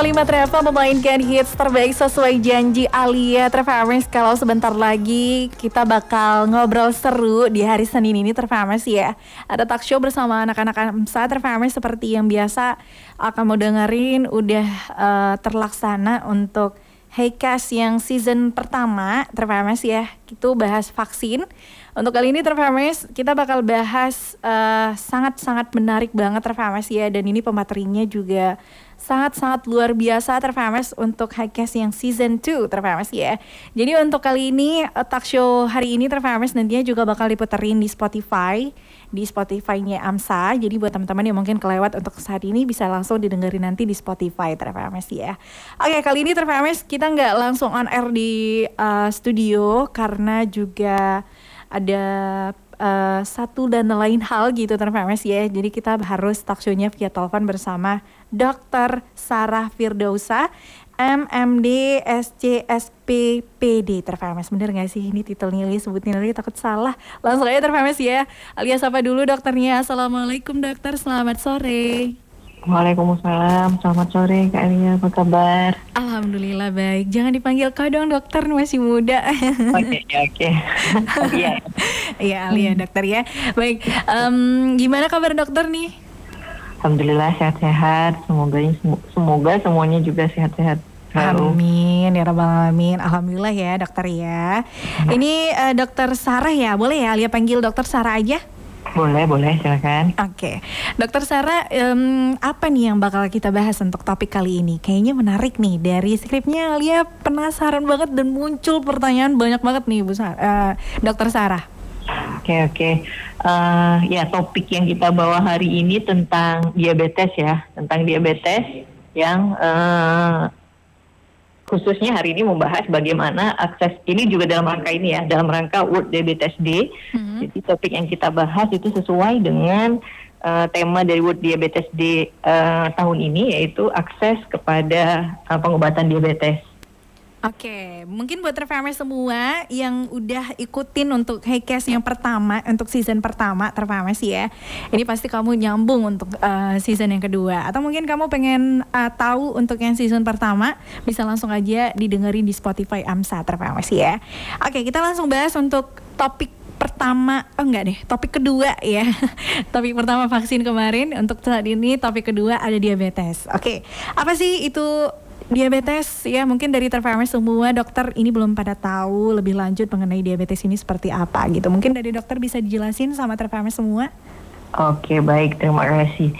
108,5 Travel memainkan hits terbaik sesuai janji Alia Travelers. Kalau sebentar lagi kita bakal ngobrol seru di hari Senin ini Travelers ya. Ada talk show bersama anak-anak AMSA Travelers seperti yang biasa akan mau dengerin udah uh, terlaksana untuk Highcast yang season pertama Travelers ya. Itu bahas vaksin. Untuk kali ini Terfames kita bakal bahas eh, sangat-sangat uh, menarik banget Terfames ya. Dan ini pematerinya juga sangat-sangat luar biasa Terfames untuk Highcast yang season 2 Terfames ya. Jadi untuk kali ini uh, talk show hari ini Terfames nantinya juga bakal diputerin di Spotify di Spotify-nya AMSA. Jadi buat teman-teman yang mungkin kelewat untuk saat ini bisa langsung didengerin nanti di Spotify Terfames ya. Oke kali ini Terfames kita nggak langsung on air di uh, studio karena juga ada uh, satu dan lain hal gitu terfemes ya. Jadi kita harus talk show-nya via telepon bersama Dr. Sarah Firdausa MMD SCSP PD terfemes bener gak sih? Ini titelnya Li sebutin lagi takut salah. Langsung aja terfemes ya. Alias apa dulu dokternya? Assalamualaikum dokter. Selamat sore. Waalaikumsalam, selamat sore Kak Alia, apa kabar? Alhamdulillah baik, jangan dipanggil kau dong dokter, masih muda. Oke, oke Iya. Iya Alia dokter ya. Baik, um, gimana kabar dokter nih? Alhamdulillah sehat-sehat, semoga semoga semuanya juga sehat-sehat Amin ya rabbal alamin. Alhamdulillah ya dokter ya. Hmm. Ini uh, dokter Sarah ya, boleh ya Alia panggil dokter Sarah aja? Boleh, boleh, silakan. Oke, okay. Dokter Sarah, um, apa nih yang bakal kita bahas untuk topik kali ini? Kayaknya menarik nih dari skripnya Alia penasaran banget dan muncul pertanyaan banyak banget nih, Bu Sarah, uh, Dokter Sarah. Oke okay, oke, okay. uh, ya topik yang kita bawa hari ini tentang diabetes ya, tentang diabetes yang uh, khususnya hari ini membahas bagaimana akses ini juga dalam rangka ini ya dalam rangka World Diabetes Day. Hmm. Jadi topik yang kita bahas itu sesuai dengan uh, tema dari World Diabetes Day uh, tahun ini yaitu akses kepada uh, pengobatan diabetes. Oke, mungkin buat Terfamer semua yang udah ikutin untuk Highcast yang pertama, untuk season pertama Terfamer sih ya. Ini pasti kamu nyambung untuk uh, season yang kedua. Atau mungkin kamu pengen uh, tahu untuk yang season pertama, bisa langsung aja didengerin di Spotify AMSA Terfamer sih ya. Oke, kita langsung bahas untuk topik pertama, oh enggak deh, topik kedua ya. topik pertama vaksin kemarin, untuk saat ini topik kedua ada diabetes. Oke, apa sih itu diabetes ya mungkin dari terfarmers semua dokter ini belum pada tahu lebih lanjut mengenai diabetes ini seperti apa gitu. Mungkin dari dokter bisa dijelasin sama terfarmers semua? Oke baik. Terima kasih.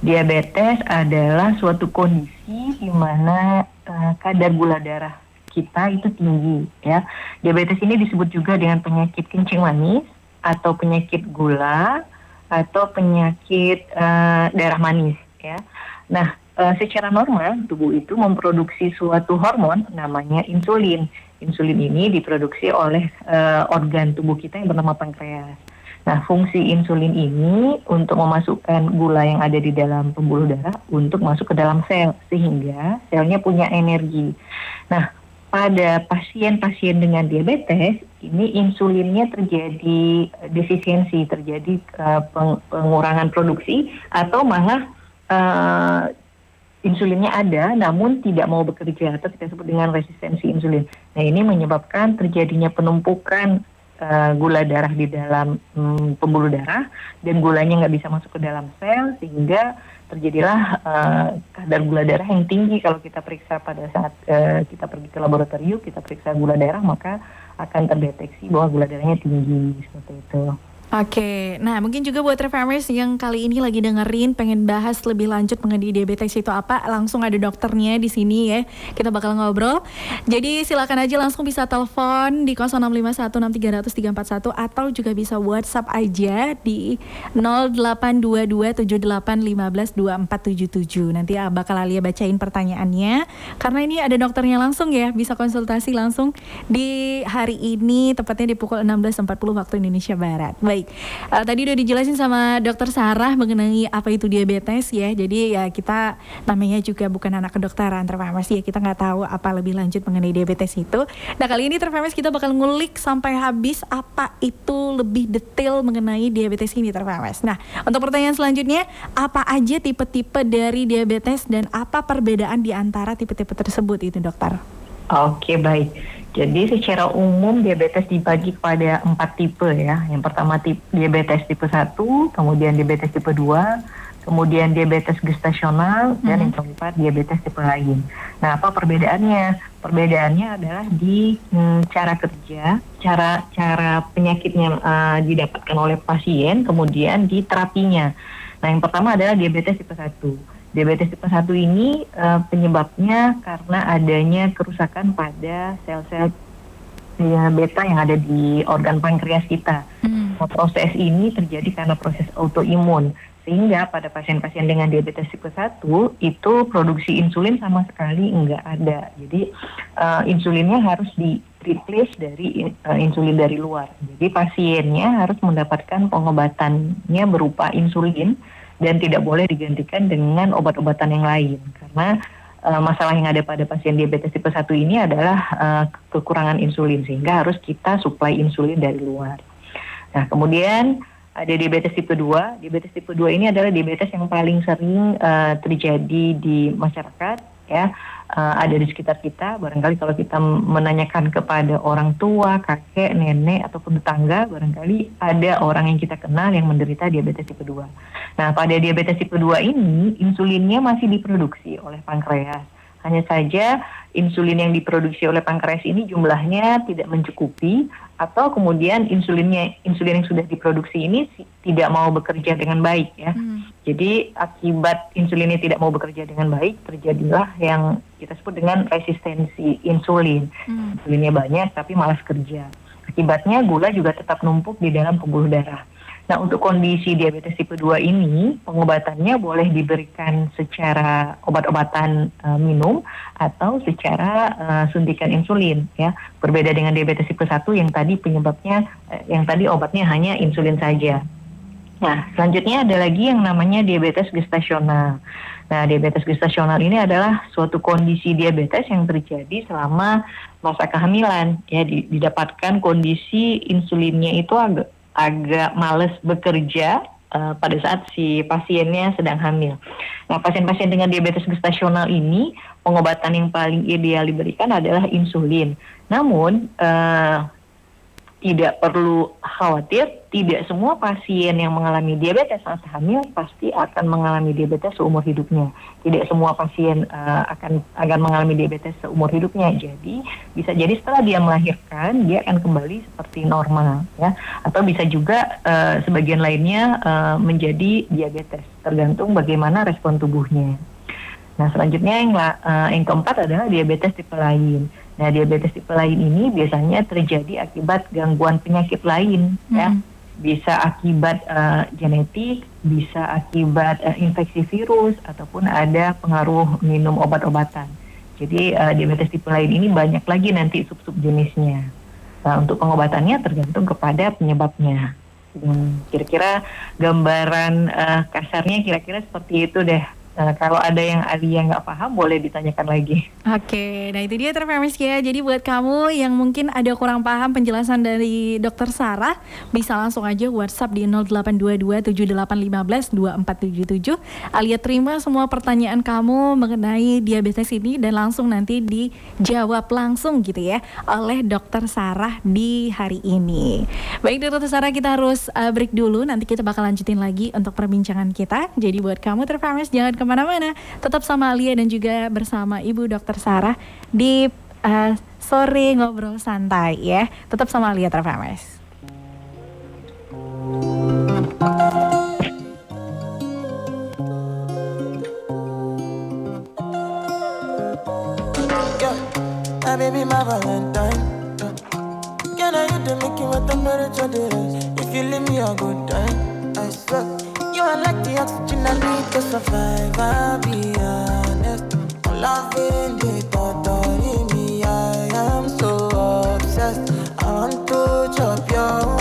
Diabetes adalah suatu kondisi di mana uh, kadar gula darah kita itu tinggi ya. Diabetes ini disebut juga dengan penyakit kencing manis atau penyakit gula atau penyakit uh, darah manis ya. Nah uh, secara normal tubuh itu memproduksi suatu hormon namanya insulin. Insulin ini diproduksi oleh uh, organ tubuh kita yang bernama pankreas. Nah, fungsi insulin ini untuk memasukkan gula yang ada di dalam pembuluh darah untuk masuk ke dalam sel sehingga selnya punya energi. Nah, pada pasien-pasien dengan diabetes ini insulinnya terjadi defisiensi, terjadi uh, pengurangan produksi atau malah uh, insulinnya ada namun tidak mau bekerja atau kita sebut dengan resistensi insulin. Nah ini menyebabkan terjadinya penumpukan uh, gula darah di dalam um, pembuluh darah dan gulanya nggak bisa masuk ke dalam sel sehingga terjadilah uh, kadar gula darah yang tinggi kalau kita periksa pada saat uh, kita pergi ke laboratorium kita periksa gula darah maka akan terdeteksi bahwa gula darahnya tinggi seperti itu. Oke, nah mungkin juga buat reformers yang kali ini lagi dengerin pengen bahas lebih lanjut mengenai diabetes itu apa, langsung ada dokternya di sini ya. Kita bakal ngobrol. Jadi silakan aja langsung bisa telepon di 0651630341 atau juga bisa WhatsApp aja di 082278152477. Nanti bakal Alia bacain pertanyaannya karena ini ada dokternya langsung ya, bisa konsultasi langsung di hari ini tepatnya di pukul 16.40 waktu Indonesia Barat. Baik baik. Uh, tadi udah dijelasin sama dokter Sarah mengenai apa itu diabetes ya. Jadi ya kita namanya juga bukan anak kedokteran terfarmasi ya. Kita nggak tahu apa lebih lanjut mengenai diabetes itu. Nah kali ini terfarmasi kita bakal ngulik sampai habis apa itu lebih detail mengenai diabetes ini terfarmasi. Nah untuk pertanyaan selanjutnya, apa aja tipe-tipe dari diabetes dan apa perbedaan di antara tipe-tipe tersebut itu dokter? Oke baik. Jadi secara umum diabetes dibagi kepada empat tipe ya. Yang pertama tipe diabetes tipe 1, kemudian diabetes tipe 2, kemudian diabetes gestasional, mm-hmm. dan yang keempat diabetes tipe lain. Nah, apa perbedaannya? Perbedaannya adalah di hmm, cara kerja, cara cara penyakitnya uh, didapatkan oleh pasien, kemudian di terapinya. Nah, yang pertama adalah diabetes tipe 1. Diabetes tipe 1 ini uh, penyebabnya karena adanya kerusakan pada sel-sel ya, beta yang ada di organ pankreas kita. Hmm. Nah, proses ini terjadi karena proses autoimun sehingga pada pasien-pasien dengan diabetes tipe 1 itu produksi insulin sama sekali enggak ada. Jadi uh, insulinnya harus di replace dari uh, insulin dari luar. Jadi pasiennya harus mendapatkan pengobatannya berupa insulin dan tidak boleh digantikan dengan obat-obatan yang lain karena uh, masalah yang ada pada pasien diabetes tipe 1 ini adalah uh, kekurangan insulin sehingga harus kita suplai insulin dari luar. Nah, kemudian ada diabetes tipe 2. Diabetes tipe 2 ini adalah diabetes yang paling sering uh, terjadi di masyarakat ya uh, ada di sekitar kita. Barangkali kalau kita menanyakan kepada orang tua, kakek, nenek ataupun tetangga, barangkali ada orang yang kita kenal yang menderita diabetes tipe 2. Nah, pada diabetes tipe 2 ini insulinnya masih diproduksi oleh pankreas. Hanya saja insulin yang diproduksi oleh pankreas ini jumlahnya tidak mencukupi atau kemudian insulinnya insulin yang sudah diproduksi ini tidak mau bekerja dengan baik ya. Hmm. Jadi akibat insulinnya tidak mau bekerja dengan baik terjadilah yang kita sebut dengan resistensi insulin. Hmm. Insulinnya banyak tapi malas kerja. Akibatnya gula juga tetap numpuk di dalam pembuluh darah. Nah, untuk kondisi diabetes tipe 2 ini, pengobatannya boleh diberikan secara obat-obatan uh, minum atau secara uh, suntikan insulin ya. Berbeda dengan diabetes tipe 1 yang tadi penyebabnya uh, yang tadi obatnya hanya insulin saja. Nah, selanjutnya ada lagi yang namanya diabetes gestasional. Nah, diabetes gestasional ini adalah suatu kondisi diabetes yang terjadi selama masa kehamilan ya didapatkan kondisi insulinnya itu agak agak males bekerja uh, pada saat si pasiennya sedang hamil. Nah, pasien-pasien dengan diabetes gestasional ini pengobatan yang paling ideal diberikan adalah insulin. Namun uh, tidak perlu khawatir, tidak semua pasien yang mengalami diabetes saat hamil pasti akan mengalami diabetes seumur hidupnya. Tidak semua pasien uh, akan akan mengalami diabetes seumur hidupnya. Jadi bisa jadi setelah dia melahirkan dia akan kembali seperti normal, ya. Atau bisa juga uh, sebagian lainnya uh, menjadi diabetes, tergantung bagaimana respon tubuhnya. Nah selanjutnya yang uh, yang keempat adalah diabetes tipe lain. Nah, diabetes tipe lain ini biasanya terjadi akibat gangguan penyakit lain, hmm. ya. Bisa akibat uh, genetik, bisa akibat uh, infeksi virus, ataupun ada pengaruh minum obat-obatan. Jadi uh, diabetes tipe lain ini banyak lagi nanti sub-sub jenisnya. Nah, untuk pengobatannya tergantung kepada penyebabnya. Hmm, kira-kira gambaran uh, kasarnya kira-kira seperti itu deh Nah, kalau ada yang yang nggak paham boleh ditanyakan lagi. Oke, nah itu dia terfemis ya. Jadi buat kamu yang mungkin ada kurang paham penjelasan dari Dokter Sarah, bisa langsung aja WhatsApp di 082278152477. Alia terima semua pertanyaan kamu mengenai diabetes ini dan langsung nanti dijawab langsung gitu ya oleh Dokter Sarah di hari ini. Baik Dokter Sarah kita harus uh, break dulu. Nanti kita bakal lanjutin lagi untuk perbincangan kita. Jadi buat kamu terfemis jangan ke mana ke mana-mana. Tetap sama Alia dan juga bersama Ibu Dokter Sarah di uh, sore ngobrol santai ya. Tetap sama Alia I swear. You are like the oxygen I need to survive. I'll be honest. I'm loving the thought of me. I am so obsessed. I want to chop your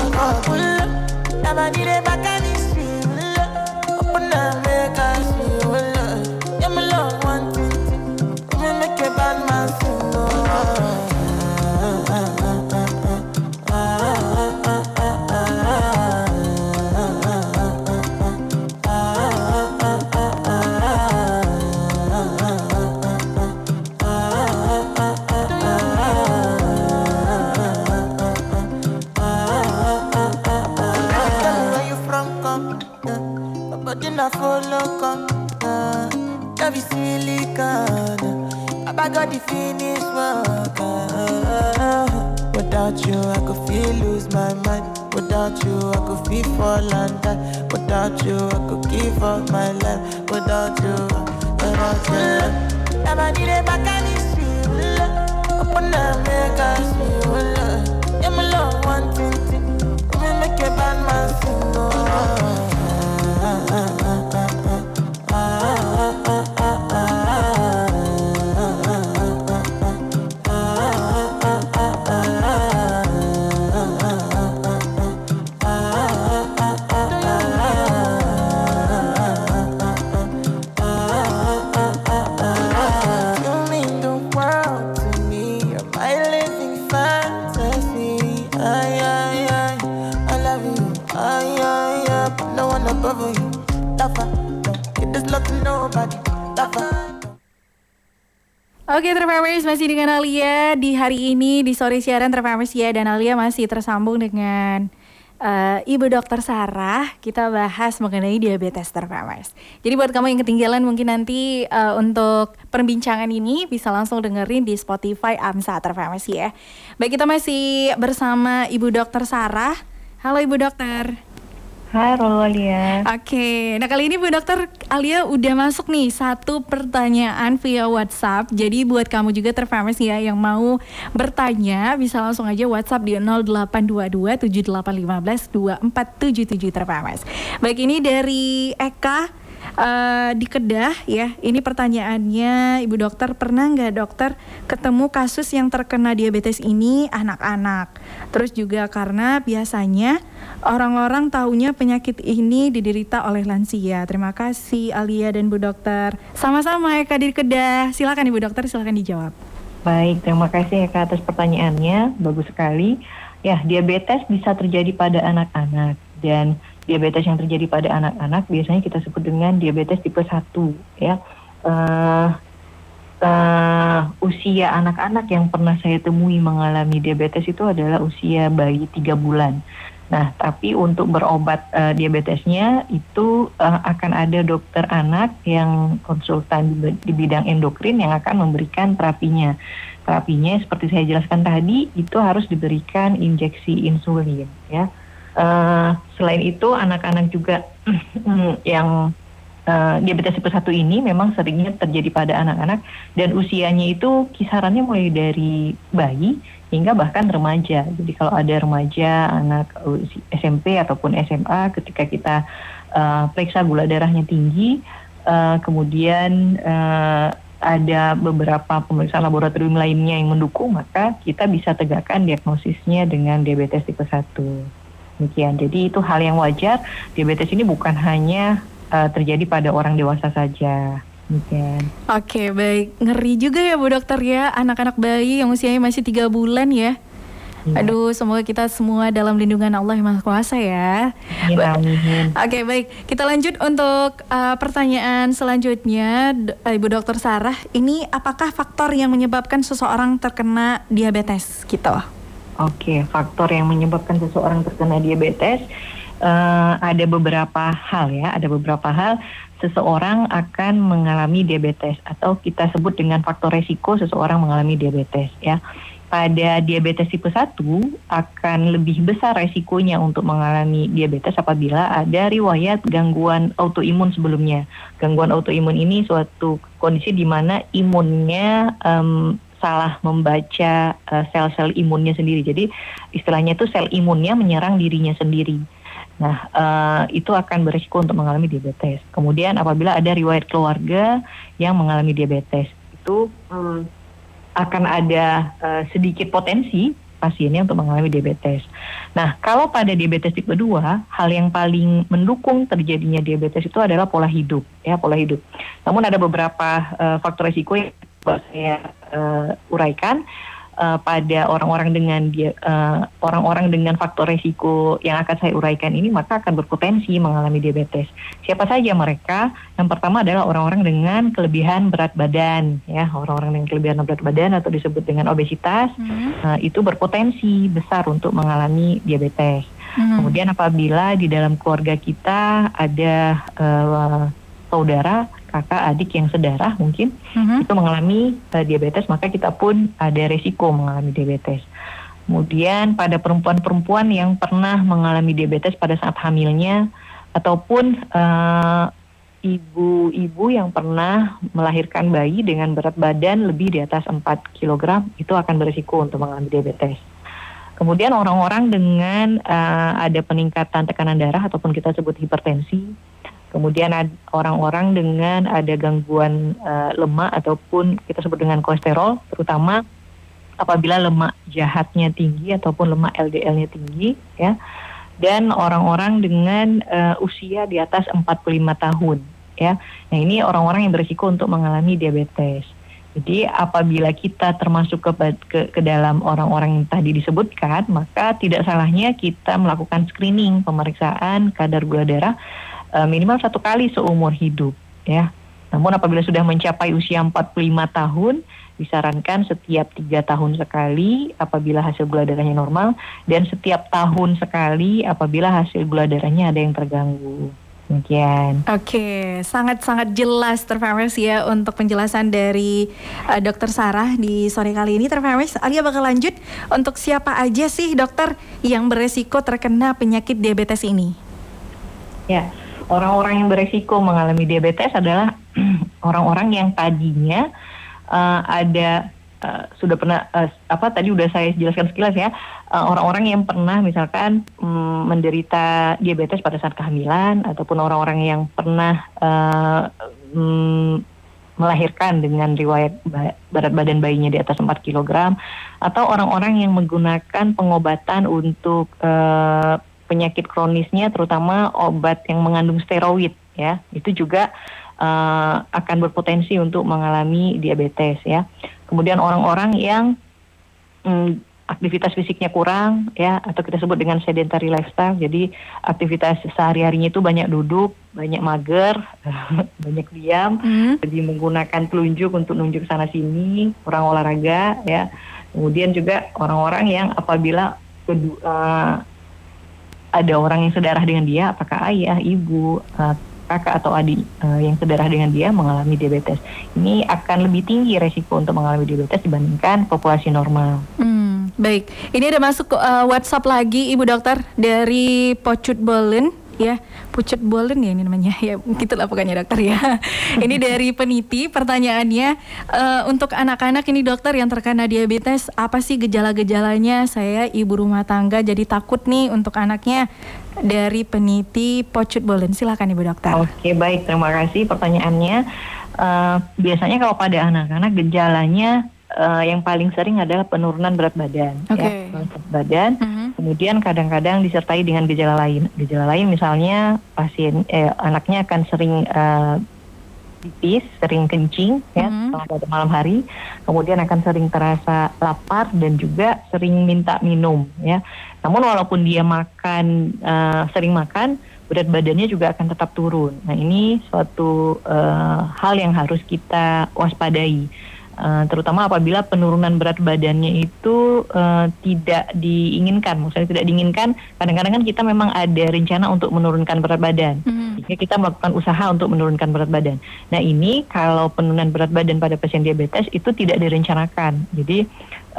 the finish work. Without you, I could feel lose my mind. Without you, I could feel fall and die. Without you, I could give up my life. Without you, without you. Never did it back at this feel. Open up, make us feel. Yeah, my love, one thing. Let me make a bad man sing. Oh, masih dengan Alia di hari ini di sore siaran Trafamers ya dan Alia masih tersambung dengan uh, Ibu Dokter Sarah. Kita bahas mengenai diabetes Trafamers. Jadi buat kamu yang ketinggalan mungkin nanti uh, untuk perbincangan ini bisa langsung dengerin di Spotify Amsa Trafamers ya. Baik, kita masih bersama Ibu Dokter Sarah. Halo Ibu Dokter. Halo Alia. Oke, nah kali ini Bu Dokter Alia udah masuk nih satu pertanyaan via WhatsApp. Jadi buat kamu juga terfamous ya yang mau bertanya bisa langsung aja WhatsApp di 0822 7815 2477 terfamous. Baik ini dari Eka uh, di Kedah ya. Ini pertanyaannya Ibu dokter pernah nggak dokter ketemu kasus yang terkena diabetes ini anak-anak? Terus juga karena biasanya orang-orang tahunya penyakit ini diderita oleh lansia. Terima kasih Alia dan Bu dokter. Sama-sama Eka di Kedah. Silakan Ibu dokter silakan dijawab. Baik, terima kasih Eka atas pertanyaannya. Bagus sekali. Ya, diabetes bisa terjadi pada anak-anak dan diabetes yang terjadi pada anak-anak biasanya kita sebut dengan diabetes tipe 1 ya. Uh, uh, usia anak-anak yang pernah saya temui mengalami diabetes itu adalah usia bayi 3 bulan. Nah, tapi untuk berobat uh, diabetesnya itu uh, akan ada dokter anak yang konsultan di, di bidang endokrin yang akan memberikan terapinya. Terapinya seperti saya jelaskan tadi itu harus diberikan injeksi insulin ya. Uh, selain itu anak-anak juga yang uh, diabetes tipe 1 ini memang seringnya terjadi pada anak-anak dan usianya itu kisarannya mulai dari bayi hingga bahkan remaja. Jadi kalau ada remaja, anak SMP ataupun SMA ketika kita uh, periksa gula darahnya tinggi, uh, kemudian uh, ada beberapa pemeriksaan laboratorium lainnya yang mendukung, maka kita bisa tegakkan diagnosisnya dengan diabetes tipe 1 demikian. Jadi itu hal yang wajar. Diabetes ini bukan hanya uh, terjadi pada orang dewasa saja. Demikian. Oke, baik. Ngeri juga ya Bu Dokter ya, anak-anak bayi yang usianya masih tiga bulan ya. Ya. Aduh, semoga kita semua dalam lindungan Allah yang Maha Kuasa ya. Ya, amin. Oke, baik. Kita lanjut untuk uh, pertanyaan selanjutnya, Ibu Dokter Sarah. Ini apakah faktor yang menyebabkan seseorang terkena diabetes gitu? Oke, faktor yang menyebabkan seseorang terkena diabetes uh, ada beberapa hal ya, ada beberapa hal seseorang akan mengalami diabetes atau kita sebut dengan faktor resiko seseorang mengalami diabetes ya. Pada diabetes tipe 1 akan lebih besar resikonya untuk mengalami diabetes apabila ada riwayat gangguan autoimun sebelumnya. Gangguan autoimun ini suatu kondisi di mana imunnya um, salah membaca uh, sel-sel imunnya sendiri. Jadi istilahnya itu sel imunnya menyerang dirinya sendiri. Nah, uh, itu akan berisiko untuk mengalami diabetes. Kemudian apabila ada riwayat keluarga yang mengalami diabetes, itu um, akan ada uh, sedikit potensi pasiennya untuk mengalami diabetes. Nah, kalau pada diabetes tipe 2, hal yang paling mendukung terjadinya diabetes itu adalah pola hidup, ya pola hidup. Namun ada beberapa uh, faktor risiko yang saya uh, uraikan uh, pada orang-orang dengan dia uh, orang-orang dengan faktor resiko yang akan saya uraikan ini maka akan berpotensi mengalami diabetes. Siapa saja mereka? Yang pertama adalah orang-orang dengan kelebihan berat badan ya, orang-orang dengan kelebihan berat badan atau disebut dengan obesitas hmm. uh, itu berpotensi besar untuk mengalami diabetes. Hmm. Kemudian apabila di dalam keluarga kita ada uh, saudara kakak adik yang sedarah mungkin uh-huh. itu mengalami uh, diabetes maka kita pun ada resiko mengalami diabetes. Kemudian pada perempuan-perempuan yang pernah mengalami diabetes pada saat hamilnya ataupun uh, ibu-ibu yang pernah melahirkan bayi dengan berat badan lebih di atas 4 kg itu akan berisiko untuk mengalami diabetes. Kemudian orang-orang dengan uh, ada peningkatan tekanan darah ataupun kita sebut hipertensi Kemudian orang-orang dengan ada gangguan uh, lemak ataupun kita sebut dengan kolesterol, terutama apabila lemak jahatnya tinggi ataupun lemak LDL-nya tinggi, ya. Dan orang-orang dengan uh, usia di atas 45 tahun, ya. Nah ini orang-orang yang berisiko untuk mengalami diabetes. Jadi apabila kita termasuk ke, ke, ke dalam orang-orang yang tadi disebutkan, maka tidak salahnya kita melakukan screening pemeriksaan kadar gula darah uh, minimal satu kali seumur hidup ya. Namun apabila sudah mencapai usia 45 tahun, disarankan setiap tiga tahun sekali apabila hasil gula darahnya normal dan setiap tahun sekali apabila hasil gula darahnya ada yang terganggu. Demikian. Oke, sangat-sangat jelas terfamous ya untuk penjelasan dari uh, Dokter Sarah di sore kali ini terfamous. Alia bakal lanjut untuk siapa aja sih dokter yang beresiko terkena penyakit diabetes ini? Ya, orang-orang yang beresiko mengalami diabetes adalah orang-orang yang tadinya uh, ada uh, sudah pernah uh, apa tadi udah saya jelaskan sekilas ya orang-orang uh, yang pernah misalkan um, menderita diabetes pada saat kehamilan ataupun orang-orang yang pernah uh, um, melahirkan dengan riwayat berat badan bayinya di atas 4 kg atau orang-orang yang menggunakan pengobatan untuk uh, penyakit kronisnya terutama obat yang mengandung steroid ya. Itu juga uh, akan berpotensi untuk mengalami diabetes ya. Kemudian orang-orang yang mm, aktivitas fisiknya kurang ya atau kita sebut dengan sedentary lifestyle jadi aktivitas sehari-harinya itu banyak duduk banyak mager banyak diam mm. jadi menggunakan telunjuk untuk nunjuk sana sini kurang olahraga ya. Kemudian juga orang-orang yang apabila kedua uh, ada orang yang sedarah dengan dia, apakah ayah, ibu, uh, kakak atau adik uh, yang sedarah dengan dia mengalami diabetes. Ini akan lebih tinggi resiko untuk mengalami diabetes dibandingkan populasi normal. Hmm, baik, ini ada masuk uh, WhatsApp lagi Ibu Dokter dari Pocut Bolen ya pucet bolen ya ini namanya. Ya gitulah pokoknya dokter ya. Ini dari peniti pertanyaannya uh, untuk anak-anak ini dokter yang terkena diabetes apa sih gejala-gejalanya? Saya ibu rumah tangga jadi takut nih untuk anaknya dari peniti pocut bolen silakan ibu dokter. Oke baik. Terima kasih pertanyaannya. Uh, biasanya kalau pada anak-anak gejalanya uh, yang paling sering adalah penurunan berat badan okay. ya berat badan uh -huh. kemudian kadang-kadang disertai dengan gejala lain gejala lain misalnya pasien eh, anaknya akan sering uh, pipis, sering kencing ya uh -huh. pada malam hari, kemudian akan sering terasa lapar dan juga sering minta minum ya. Namun walaupun dia makan uh, sering makan, berat badannya juga akan tetap turun. Nah ini suatu uh, hal yang harus kita waspadai Uh, terutama apabila penurunan berat badannya itu uh, tidak diinginkan, maksudnya tidak diinginkan. Kadang-kadang kan kita memang ada rencana untuk menurunkan berat badan, mm. kita melakukan usaha untuk menurunkan berat badan. Nah ini kalau penurunan berat badan pada pasien diabetes itu tidak direncanakan, jadi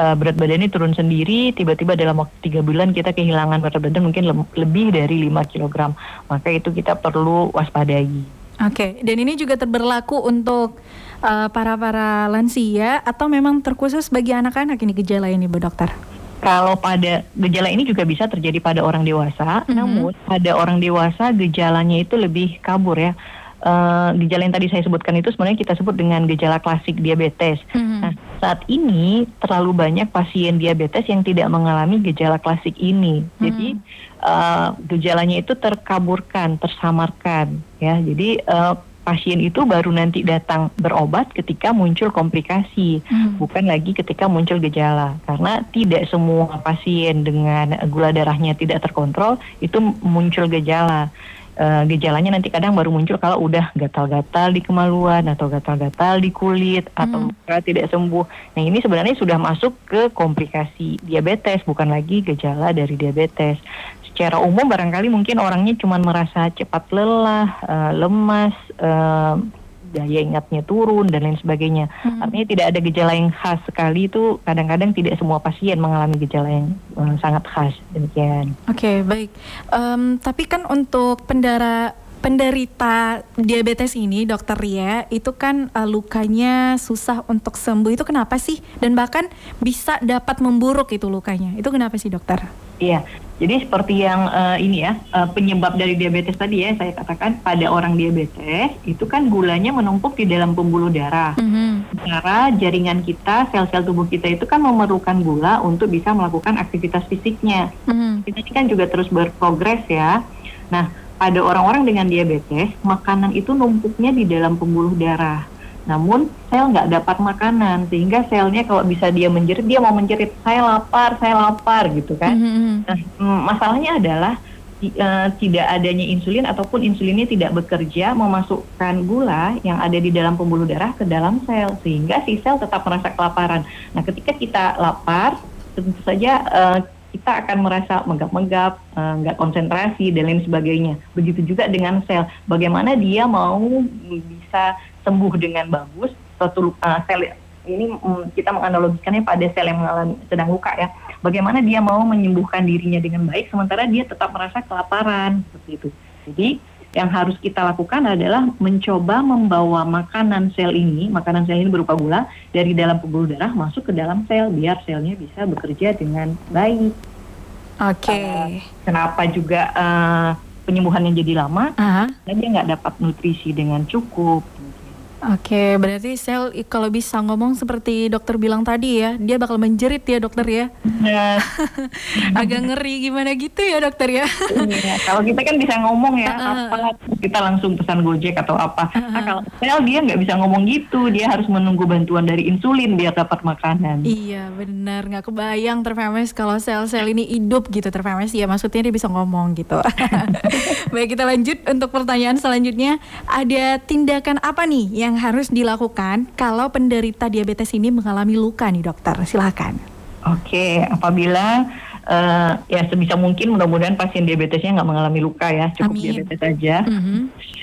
uh, berat badannya turun sendiri, tiba-tiba dalam waktu tiga bulan kita kehilangan berat badan mungkin le lebih dari 5 kg, maka itu kita perlu waspadai. Oke, okay. dan ini juga terberlaku untuk uh, para para lansia atau memang terkhusus bagi anak-anak ini gejala ini, Bu Dokter? Kalau pada gejala ini juga bisa terjadi pada orang dewasa, mm-hmm. namun pada orang dewasa gejalanya itu lebih kabur ya. Uh, gejala yang tadi saya sebutkan itu sebenarnya kita sebut dengan gejala klasik diabetes. Mm-hmm. Nah, saat ini terlalu banyak pasien diabetes yang tidak mengalami gejala klasik ini. Hmm. Jadi uh, gejalanya itu terkaburkan, tersamarkan, ya. Jadi uh, pasien itu baru nanti datang berobat ketika muncul komplikasi, hmm. bukan lagi ketika muncul gejala. Karena tidak semua pasien dengan gula darahnya tidak terkontrol itu muncul gejala uh, gejalanya nanti kadang baru muncul kalau udah gatal-gatal di kemaluan atau gatal-gatal di kulit atau hmm. tidak sembuh. Nah ini sebenarnya sudah masuk ke komplikasi diabetes bukan lagi gejala dari diabetes. Secara umum barangkali mungkin orangnya cuma merasa cepat lelah, uh, lemas, uh, daya ingatnya turun dan lain sebagainya. Hmm. Artinya tidak ada gejala yang khas sekali itu kadang-kadang tidak semua pasien mengalami gejala yang um, sangat khas demikian. Oke okay, baik. Um, tapi kan untuk pendara penderita diabetes ini, dokter Ria, itu kan uh, lukanya susah untuk sembuh. Itu kenapa sih? Dan bahkan bisa dapat memburuk itu lukanya. Itu kenapa sih, dokter? Iya, jadi seperti yang uh, ini ya, uh, penyebab dari diabetes tadi ya, saya katakan pada orang diabetes itu kan gulanya menumpuk di dalam pembuluh darah. Mm-hmm. Jaringan kita, sel-sel tubuh kita itu kan memerlukan gula untuk bisa melakukan aktivitas fisiknya. Mm-hmm. Ini kan juga terus berprogres ya. Nah, pada orang-orang dengan diabetes, makanan itu numpuknya di dalam pembuluh darah. Namun sel nggak dapat makanan sehingga selnya kalau bisa dia menjerit dia mau menjerit saya lapar saya lapar gitu kan. Mm-hmm. Nah mm, masalahnya adalah uh, tidak adanya insulin ataupun insulinnya tidak bekerja memasukkan gula yang ada di dalam pembuluh darah ke dalam sel sehingga si sel tetap merasa kelaparan. Nah ketika kita lapar tentu saja uh, kita akan merasa menggap-menggap, eh, nggak uh, konsentrasi dan lain sebagainya. Begitu juga dengan sel, bagaimana dia mau bisa sembuh dengan bagus suatu uh, sel ini um, kita menganalogikannya pada sel yang mengalami sedang luka ya. Bagaimana dia mau menyembuhkan dirinya dengan baik sementara dia tetap merasa kelaparan seperti itu. Jadi yang harus kita lakukan adalah mencoba membawa makanan sel ini, makanan sel ini berupa gula dari dalam pembuluh darah masuk ke dalam sel biar selnya bisa bekerja dengan baik. Oke. Okay. Uh, kenapa juga uh, penyembuhannya jadi lama? Uh -huh. Dan dia nggak dapat nutrisi dengan cukup. Oke, berarti sel kalau bisa ngomong seperti dokter bilang tadi ya, dia bakal menjerit ya dokter ya. Ya. Agak ngeri gimana gitu ya dokter ya. Iya, kalau kita kan bisa ngomong ya, uh, apa kita langsung pesan Gojek atau apa. Uh, nah, kalau sel dia nggak bisa ngomong gitu, dia harus menunggu bantuan dari insulin biar dapat makanan. Iya, benar. Nggak kebayang terfemes kalau sel-sel ini hidup gitu terfemes ya, maksudnya dia bisa ngomong gitu. Baik, kita lanjut untuk pertanyaan selanjutnya. Ada tindakan apa nih yang yang harus dilakukan kalau penderita diabetes ini mengalami luka nih dokter? Silakan. Oke, apabila uh, ya sebisa mungkin mudah-mudahan pasien diabetesnya nggak mengalami luka ya, cukup Amin. diabetes saja. Mm -hmm.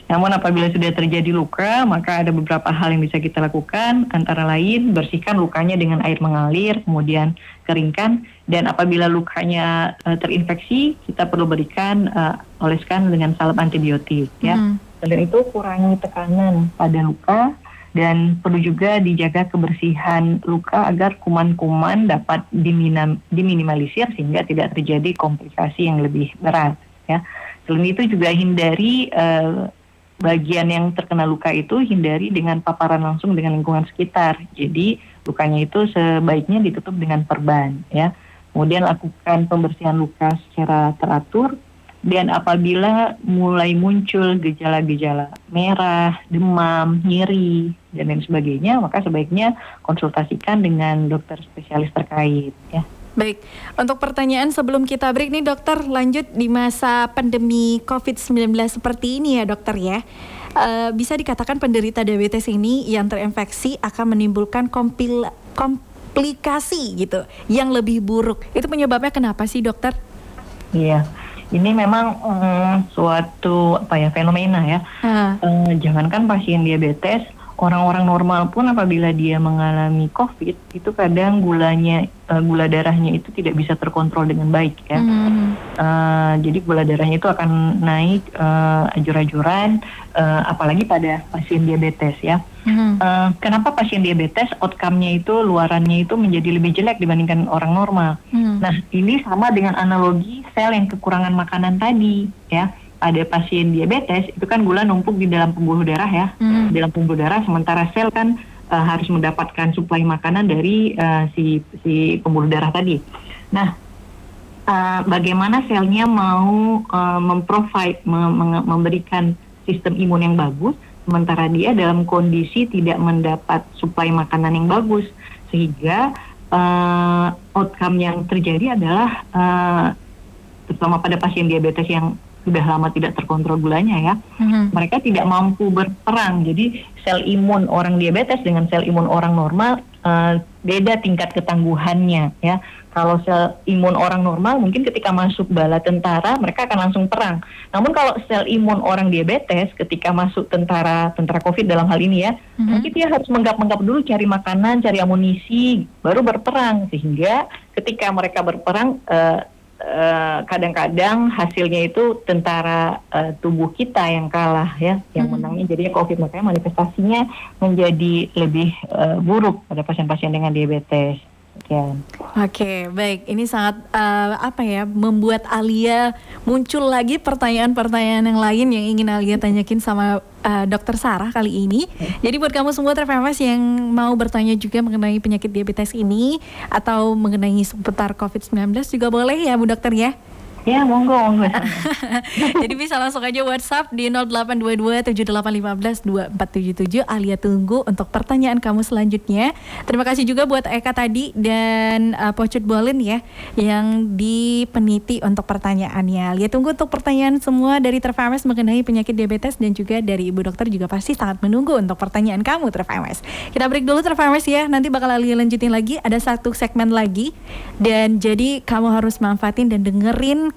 Namun apabila sudah terjadi luka, maka ada beberapa hal yang bisa kita lakukan, antara lain bersihkan lukanya dengan air mengalir, kemudian keringkan, dan apabila lukanya uh, terinfeksi, kita perlu berikan uh, oleskan dengan salep antibiotik ya. Mm -hmm. Selain itu kurangi tekanan pada luka dan perlu juga dijaga kebersihan luka agar kuman-kuman dapat diminim, diminimalisir sehingga tidak terjadi komplikasi yang lebih berat ya. Selain itu juga hindari uh, bagian yang terkena luka itu hindari dengan paparan langsung dengan lingkungan sekitar. Jadi lukanya itu sebaiknya ditutup dengan perban ya. Kemudian lakukan pembersihan luka secara teratur dan apabila mulai muncul gejala-gejala merah, demam, nyeri, dan lain sebagainya, maka sebaiknya konsultasikan dengan dokter spesialis terkait ya. Baik, untuk pertanyaan sebelum kita break nih dokter, lanjut di masa pandemi COVID-19 seperti ini ya dokter ya. Uh, bisa dikatakan penderita diabetes ini yang terinfeksi akan menimbulkan kompil komplikasi gitu yang lebih buruk. Itu penyebabnya kenapa sih dokter? Iya ini memang um, suatu apa ya fenomena ya. Hmm. Uh, jangankan pasien diabetes, orang-orang normal pun apabila dia mengalami COVID itu kadang gulanya uh, gula darahnya itu tidak bisa terkontrol dengan baik ya. Hmm. Uh, jadi gula darahnya itu akan naik uh, ajur-ajuran, uh, apalagi pada pasien diabetes ya. Hmm. Uh, kenapa pasien diabetes outcome-nya itu luarannya itu menjadi lebih jelek dibandingkan orang normal? Hmm. Nah ini sama dengan analogi sel yang kekurangan makanan tadi ya ada pasien diabetes itu kan gula numpuk di dalam pembuluh darah ya hmm. dalam pembuluh darah sementara sel kan uh, harus mendapatkan suplai makanan dari uh, si si pembuluh darah tadi. Nah, uh, bagaimana selnya mau uh, memprovide mem memberikan sistem imun yang bagus, sementara dia dalam kondisi tidak mendapat suplai makanan yang bagus, sehingga uh, outcome yang terjadi adalah uh, terutama pada pasien diabetes yang sudah lama tidak terkontrol gulanya ya, mm-hmm. mereka tidak mampu berperang. Jadi sel imun orang diabetes dengan sel imun orang normal uh, beda tingkat ketangguhannya ya. Kalau sel imun orang normal mungkin ketika masuk bala tentara mereka akan langsung perang. Namun kalau sel imun orang diabetes ketika masuk tentara tentara COVID dalam hal ini ya, mm-hmm. mungkin dia harus menggap-menggap dulu cari makanan, cari amunisi, baru berperang sehingga ketika mereka berperang uh, kadang-kadang uh, hasilnya itu tentara uh, tubuh kita yang kalah ya, yang hmm. menangnya jadinya COVID makanya manifestasinya menjadi lebih uh, buruk pada pasien-pasien dengan diabetes. Oke, okay, baik. Ini sangat uh, apa ya membuat Alia muncul lagi pertanyaan-pertanyaan yang lain yang ingin Alia tanyakin sama uh, Dokter Sarah kali ini. Jadi buat kamu semua TRFMS yang mau bertanya juga mengenai penyakit diabetes ini atau mengenai seputar COVID-19 juga boleh ya Bu Dokter ya. Ya, monggo, monggo. Jadi bisa langsung aja WhatsApp di 082278122477. Alia tunggu untuk pertanyaan kamu selanjutnya. Terima kasih juga buat Eka tadi dan uh, Pocut Bolin ya yang di peniti untuk pertanyaannya. Alia tunggu untuk pertanyaan semua dari Terfames mengenai penyakit diabetes dan juga dari Ibu Dokter juga pasti sangat menunggu untuk pertanyaan kamu Terfames. Kita break dulu Terfames ya. Nanti bakal Alia lanjutin lagi. Ada satu segmen lagi dan jadi kamu harus manfaatin dan dengerin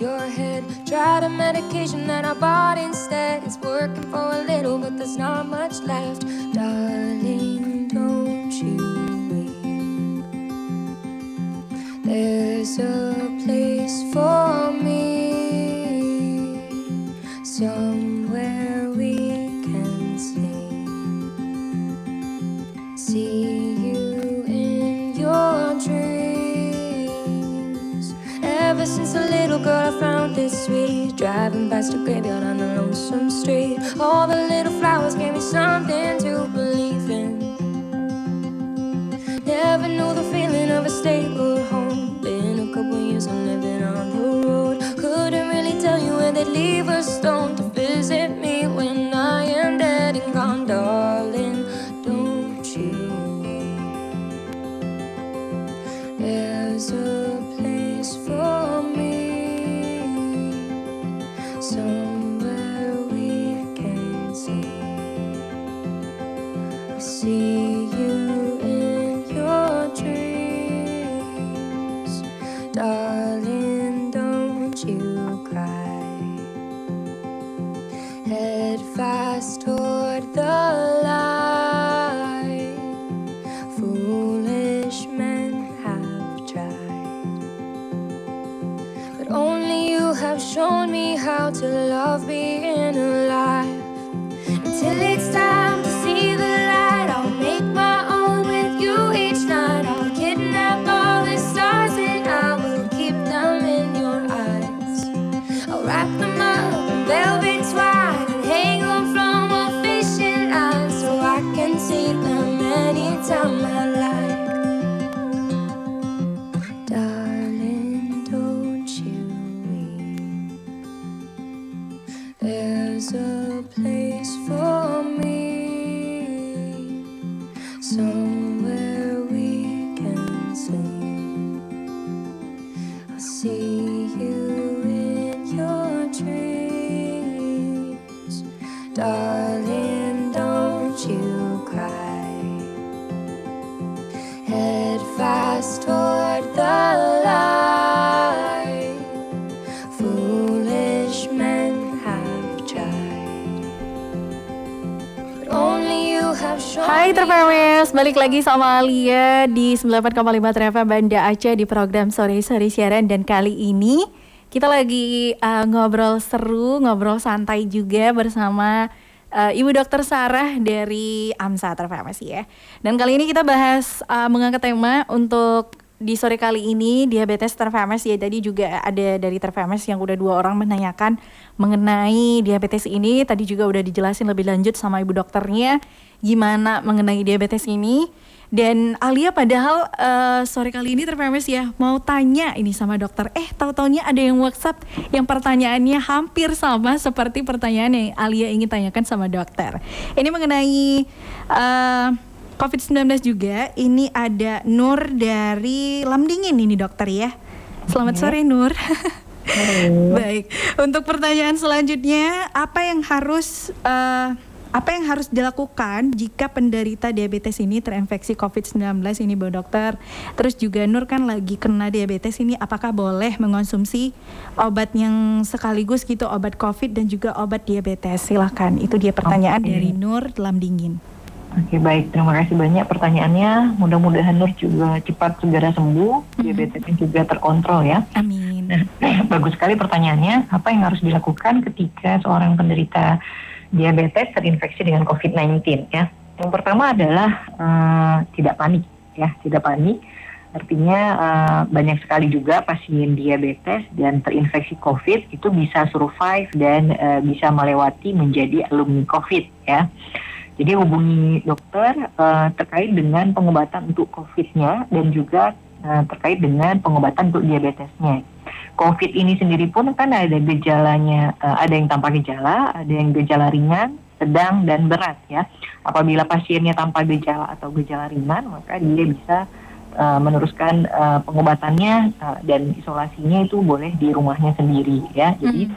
your head. Try the medication that I bought instead. It's working for a little but there's not much left. Darling, don't you weep There's a place for me. Somewhere little girl I found this sweet Driving past a graveyard on a lonesome street All the little flowers gave me something to believe in. never knew the feeling of a stable home. Been a couple years I'm living on the road. Couldn't really tell you where they'd leave a stone to visit me when balik lagi sama Alia di 98,5 Treva Banda Aceh di program Sore Sore Siaran dan kali ini kita lagi uh, ngobrol seru, ngobrol santai juga bersama uh, Ibu Dokter Sarah dari AMSA Terfarmasi ya. Dan kali ini kita bahas uh, mengangkat tema untuk di sore kali ini diabetes terfamas ya tadi juga ada dari terfamas yang udah dua orang menanyakan mengenai diabetes ini. Tadi juga udah dijelasin lebih lanjut sama ibu dokternya gimana mengenai diabetes ini. Dan Alia padahal uh, sore kali ini terfamas ya mau tanya ini sama dokter. Eh tahu taunya ada yang WhatsApp yang pertanyaannya hampir sama seperti pertanyaan yang Alia ingin tanyakan sama dokter. Ini mengenai uh, COVID-19 juga ini ada Nur dari Lamdingin ini dokter ya. Selamat sore Nur. Baik, untuk pertanyaan selanjutnya apa yang harus uh, apa yang harus dilakukan jika penderita diabetes ini terinfeksi COVID-19 ini Bu Dokter? Terus juga Nur kan lagi kena diabetes ini apakah boleh mengonsumsi obat yang sekaligus gitu obat COVID dan juga obat diabetes? Silahkan, itu dia pertanyaan okay. dari Nur dalam dingin. Oke baik, terima kasih banyak pertanyaannya. Mudah-mudahan Nur juga cepat segera sembuh, mm-hmm. diabetesnya juga terkontrol ya. Amin. Nah, bagus sekali pertanyaannya. Apa yang harus dilakukan ketika seorang penderita diabetes terinfeksi dengan COVID-19 ya? Yang pertama adalah uh, tidak panik ya, tidak panik. Artinya uh, banyak sekali juga pasien diabetes dan terinfeksi COVID itu bisa survive dan uh, bisa melewati menjadi alumni COVID ya. Jadi hubungi dokter uh, terkait dengan pengobatan untuk COVID-nya dan juga uh, terkait dengan pengobatan untuk diabetesnya. COVID ini sendiri pun kan ada gejalanya, uh, ada yang tanpa gejala, ada yang gejala ringan, sedang dan berat ya. Apabila pasiennya tanpa gejala atau gejala ringan, maka dia bisa uh, meneruskan uh, pengobatannya uh, dan isolasinya itu boleh di rumahnya sendiri ya. Jadi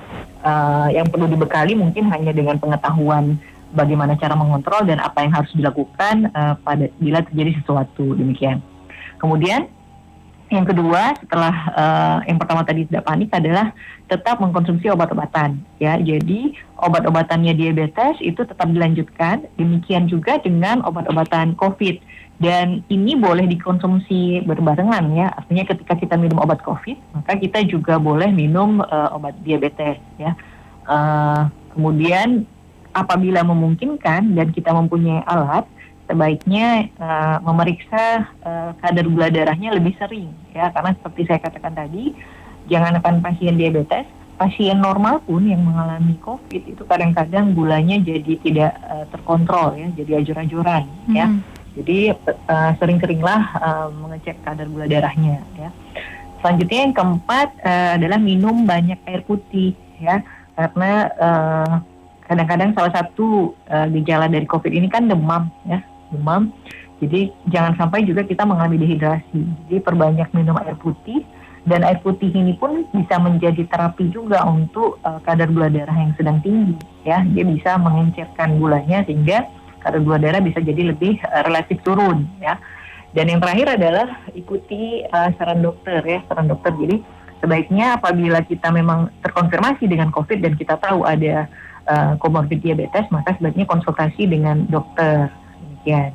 uh, yang perlu dibekali mungkin hanya dengan pengetahuan bagaimana cara mengontrol dan apa yang harus dilakukan uh, pada bila terjadi sesuatu demikian. Kemudian yang kedua setelah uh, yang pertama tadi tidak panik adalah tetap mengkonsumsi obat-obatan ya. Jadi obat-obatannya diabetes itu tetap dilanjutkan. Demikian juga dengan obat-obatan COVID dan ini boleh dikonsumsi berbarengan ya. Artinya ketika kita minum obat COVID maka kita juga boleh minum uh, obat diabetes ya. Uh, kemudian apabila memungkinkan dan kita mempunyai alat, sebaiknya uh, memeriksa uh, kadar gula darahnya lebih sering ya. Karena seperti saya katakan tadi jangankan pasien diabetes. Pasien normal pun yang mengalami COVID itu kadang-kadang gulanya jadi tidak uh, terkontrol ya. Jadi ajur-ajuran ya. hmm. ya jadi uh, sering-seringlah uh, mengecek kadar gula darahnya ya. Selanjutnya yang keempat uh, adalah minum banyak air putih ya. Karena uh, kadang-kadang salah satu uh, gejala dari COVID ini kan demam ya, demam. Jadi jangan sampai juga kita mengalami dehidrasi. Jadi perbanyak minum air putih dan air putih ini pun bisa menjadi terapi juga untuk uh, kadar gula darah yang sedang tinggi ya. Dia bisa mengencerkan gulanya sehingga kadar gula darah bisa jadi lebih uh, relatif turun ya. Dan yang terakhir adalah ikuti uh, saran dokter ya, saran dokter. Jadi sebaiknya apabila kita memang terkonfirmasi dengan COVID dan kita tahu ada komorbid uh, diabetes maka sebaiknya konsultasi dengan dokter demikian.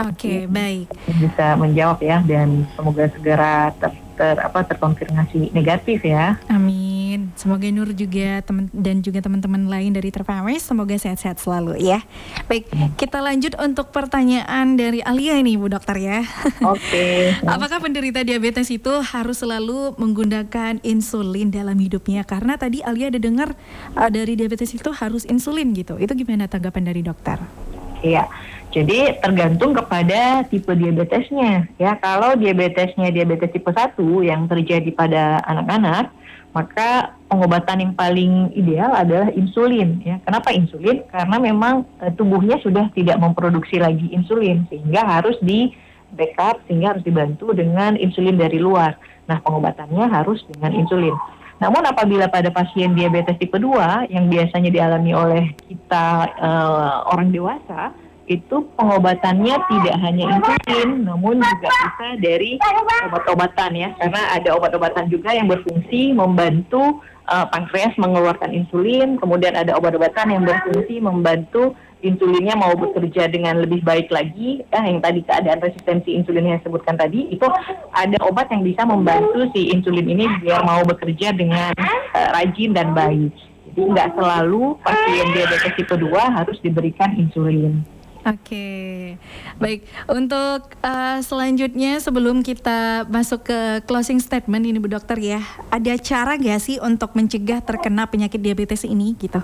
Oke, okay, baik. Bisa menjawab ya dan semoga segera ter, ter apa terkonfirmasi negatif ya. Amin. Semoga Nur juga teman dan juga teman-teman lain dari Terpames semoga sehat-sehat selalu ya. Baik, kita lanjut untuk pertanyaan dari Alia ini Bu Dokter ya. Oke. Okay. Apakah penderita diabetes itu harus selalu menggunakan insulin dalam hidupnya? Karena tadi Alia ada dengar uh, dari diabetes itu harus insulin gitu. Itu gimana tanggapan dari dokter? Iya. Jadi tergantung kepada tipe diabetesnya ya. Kalau diabetesnya diabetes tipe 1 yang terjadi pada anak-anak, maka pengobatan yang paling ideal adalah insulin ya. Kenapa insulin? Karena memang e, tubuhnya sudah tidak memproduksi lagi insulin sehingga harus di backup sehingga harus dibantu dengan insulin dari luar. Nah, pengobatannya harus dengan insulin. Namun apabila pada pasien diabetes tipe 2 yang biasanya dialami oleh kita e, orang dewasa itu pengobatannya tidak hanya insulin, namun juga bisa dari obat-obatan ya, karena ada obat-obatan juga yang berfungsi membantu uh, pankreas mengeluarkan insulin, kemudian ada obat-obatan yang berfungsi membantu insulinnya mau bekerja dengan lebih baik lagi, ya, yang tadi keadaan resistensi insulin yang disebutkan tadi, itu ada obat yang bisa membantu si insulin ini biar mau bekerja dengan uh, rajin dan baik. Jadi nggak selalu pasien diabetes tipe 2 harus diberikan insulin. Oke, baik. Untuk uh, selanjutnya sebelum kita masuk ke closing statement ini Bu Dokter ya, ada cara nggak sih untuk mencegah terkena penyakit diabetes ini gitu?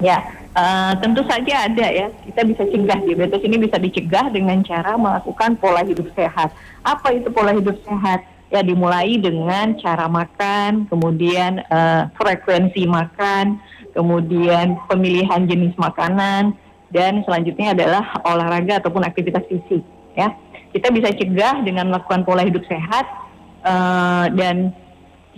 Ya, uh, tentu saja ada ya. Kita bisa cegah diabetes ini bisa dicegah dengan cara melakukan pola hidup sehat. Apa itu pola hidup sehat? Ya dimulai dengan cara makan, kemudian uh, frekuensi makan, kemudian pemilihan jenis makanan dan selanjutnya adalah olahraga ataupun aktivitas fisik ya. Kita bisa cegah dengan melakukan pola hidup sehat uh, dan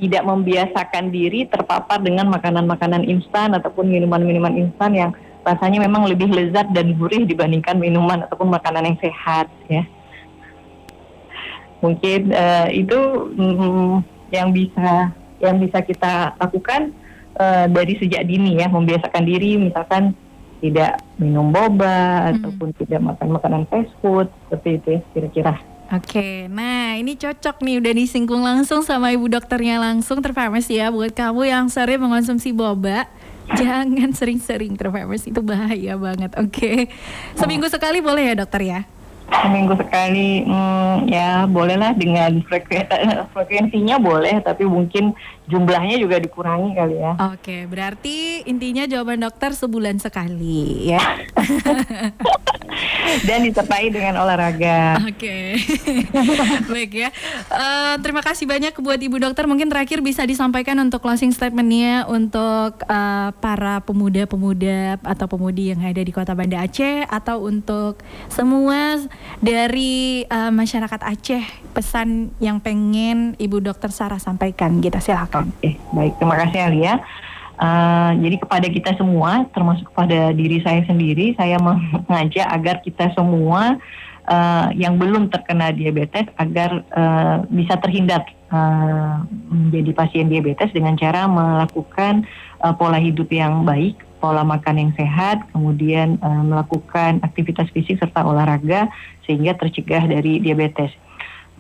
tidak membiasakan diri terpapar dengan makanan-makanan instan ataupun minuman-minuman instan yang rasanya memang lebih lezat dan gurih dibandingkan minuman ataupun makanan yang sehat ya. Mungkin uh, itu mm, yang bisa yang bisa kita lakukan uh, dari sejak dini ya. Membiasakan diri misalkan tidak minum boba hmm. ataupun tidak makan makanan fast food seperti itu ya kira-kira. Oke, nah ini cocok nih udah disinggung langsung sama ibu dokternya langsung terfamous ya buat kamu yang sering mengonsumsi boba. Jangan sering-sering terfamous itu bahaya banget. Oke, seminggu sekali boleh ya dokter ya? seminggu sekali hmm, ya bolehlah dengan frekuensi frekuensinya boleh tapi mungkin jumlahnya juga dikurangi kali ya. Oke, berarti intinya jawaban dokter sebulan sekali ya. Dan disertai dengan olahraga. Oke, baik ya. Uh, terima kasih banyak buat ibu dokter. Mungkin terakhir bisa disampaikan untuk closing statementnya untuk uh, para pemuda-pemuda atau pemudi yang ada di Kota Banda Aceh atau untuk semua dari uh, masyarakat Aceh pesan yang pengen ibu dokter Sarah sampaikan. Kita silakan. Oke, baik. Terima kasih Alia. Uh, jadi kepada kita semua, termasuk kepada diri saya sendiri, saya mengajak agar kita semua uh, yang belum terkena diabetes agar uh, bisa terhindar uh, menjadi pasien diabetes dengan cara melakukan uh, pola hidup yang baik, pola makan yang sehat, kemudian uh, melakukan aktivitas fisik serta olahraga sehingga tercegah dari diabetes.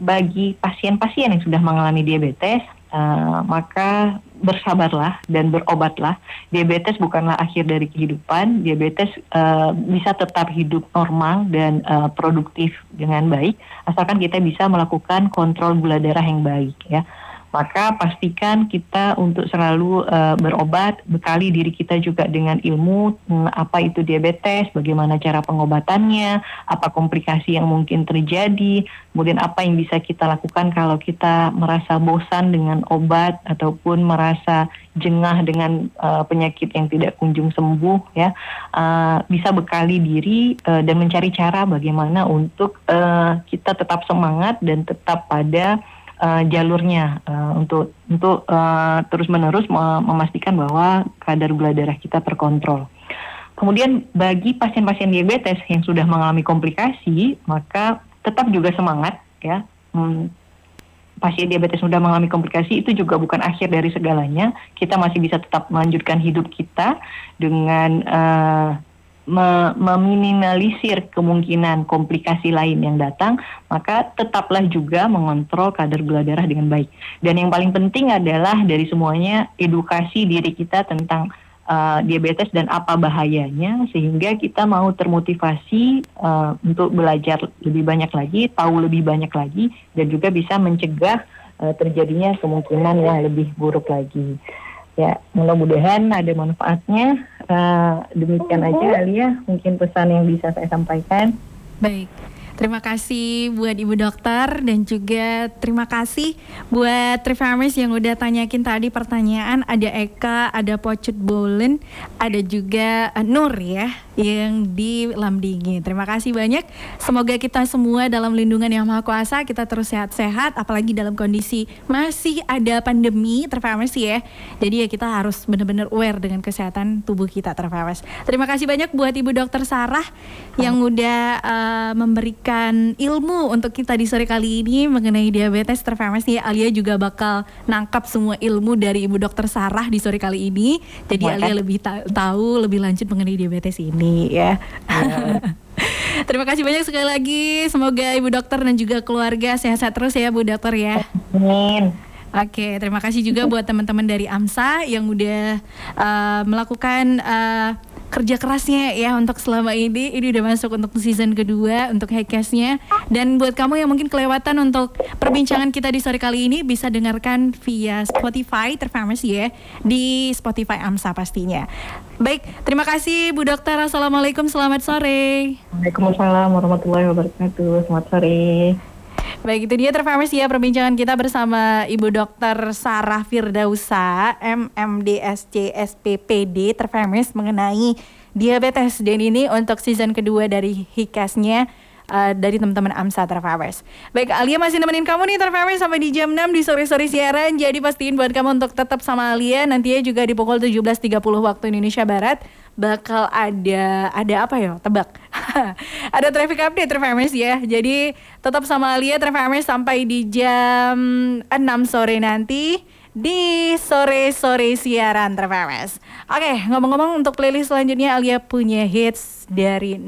Bagi pasien-pasien yang sudah mengalami diabetes, uh, maka bersabarlah dan berobatlah. Diabetes bukanlah akhir dari kehidupan. Diabetes uh, bisa tetap hidup normal dan uh, produktif dengan baik, asalkan kita bisa melakukan kontrol gula darah yang baik ya maka pastikan kita untuk selalu uh, berobat, bekali diri kita juga dengan ilmu hmm, apa itu diabetes, bagaimana cara pengobatannya, apa komplikasi yang mungkin terjadi, kemudian apa yang bisa kita lakukan kalau kita merasa bosan dengan obat ataupun merasa jengah dengan uh, penyakit yang tidak kunjung sembuh ya, uh, bisa bekali diri uh, dan mencari cara bagaimana untuk uh, kita tetap semangat dan tetap pada uh, jalurnya uh, untuk untuk uh, terus menerus memastikan bahwa kadar gula darah kita terkontrol. Kemudian bagi pasien-pasien diabetes yang sudah mengalami komplikasi, maka tetap juga semangat ya. Hmm, pasien diabetes sudah mengalami komplikasi itu juga bukan akhir dari segalanya. Kita masih bisa tetap melanjutkan hidup kita dengan uh, meminimalisir kemungkinan komplikasi lain yang datang, maka tetaplah juga mengontrol kadar gula darah dengan baik. Dan yang paling penting adalah dari semuanya edukasi diri kita tentang uh, diabetes dan apa bahayanya sehingga kita mau termotivasi uh, untuk belajar lebih banyak lagi, tahu lebih banyak lagi dan juga bisa mencegah uh, terjadinya kemungkinan yang lebih buruk lagi. Ya, mudah-mudahan ada manfaatnya demikian aja Alia, mungkin pesan yang bisa saya sampaikan. Baik. Terima kasih buat Ibu Dokter dan juga terima kasih buat Trifarmers yang udah tanyakin tadi pertanyaan. Ada Eka, ada Pocut Bolen, ada juga uh, Nur ya yang di Lamdingi. Terima kasih banyak. Semoga kita semua dalam lindungan yang Maha Kuasa kita terus sehat-sehat apalagi dalam kondisi masih ada pandemi Trifarmers ya. Jadi ya kita harus benar-benar aware dengan kesehatan tubuh kita Trifarmers. Terima kasih banyak buat Ibu Dokter Sarah yang udah uh, memberikan ilmu untuk kita di sore kali ini mengenai diabetes terfemes nih Alia juga bakal nangkap semua ilmu dari Ibu Dokter Sarah di sore kali ini. Jadi Boleh. Alia lebih ta tahu lebih lanjut mengenai diabetes ini ya. ya. Terima kasih banyak sekali lagi. Semoga Ibu Dokter dan juga keluarga sehat-sehat terus ya Bu Dokter ya. Amin. Oke, terima kasih juga buat teman-teman dari AMSA yang udah uh, melakukan uh, kerja kerasnya ya untuk selama ini. Ini udah masuk untuk season kedua untuk Hackcast-nya. Dan buat kamu yang mungkin kelewatan untuk perbincangan kita di sore kali ini bisa dengarkan via Spotify terfamous ya di Spotify AMSA pastinya. Baik, terima kasih Bu Dokter. Assalamualaikum, selamat sore. Waalaikumsalam warahmatullahi wabarakatuh. Selamat sore. Baik, itu dia terfamous ya perbincangan kita bersama Ibu Dokter Sarah Firdausa, MMDSC SPPD terfamous mengenai diabetes dan ini untuk season kedua dari Hikasnya uh, dari teman-teman AMSA Terfamers. Baik, Alia masih nemenin kamu nih Terfamers sampai di jam 6 di sore-sore siaran. Jadi pastiin buat kamu untuk tetap sama Alia nantinya juga di pukul 17.30 waktu Indonesia Barat bakal ada ada apa ya? Tebak. ada traffic update Traffic ya. Jadi tetap sama Alia Traffic sampai di jam 6 sore nanti di sore-sore siaran Traffic Oke, ngomong-ngomong untuk playlist selanjutnya Alia punya hits dari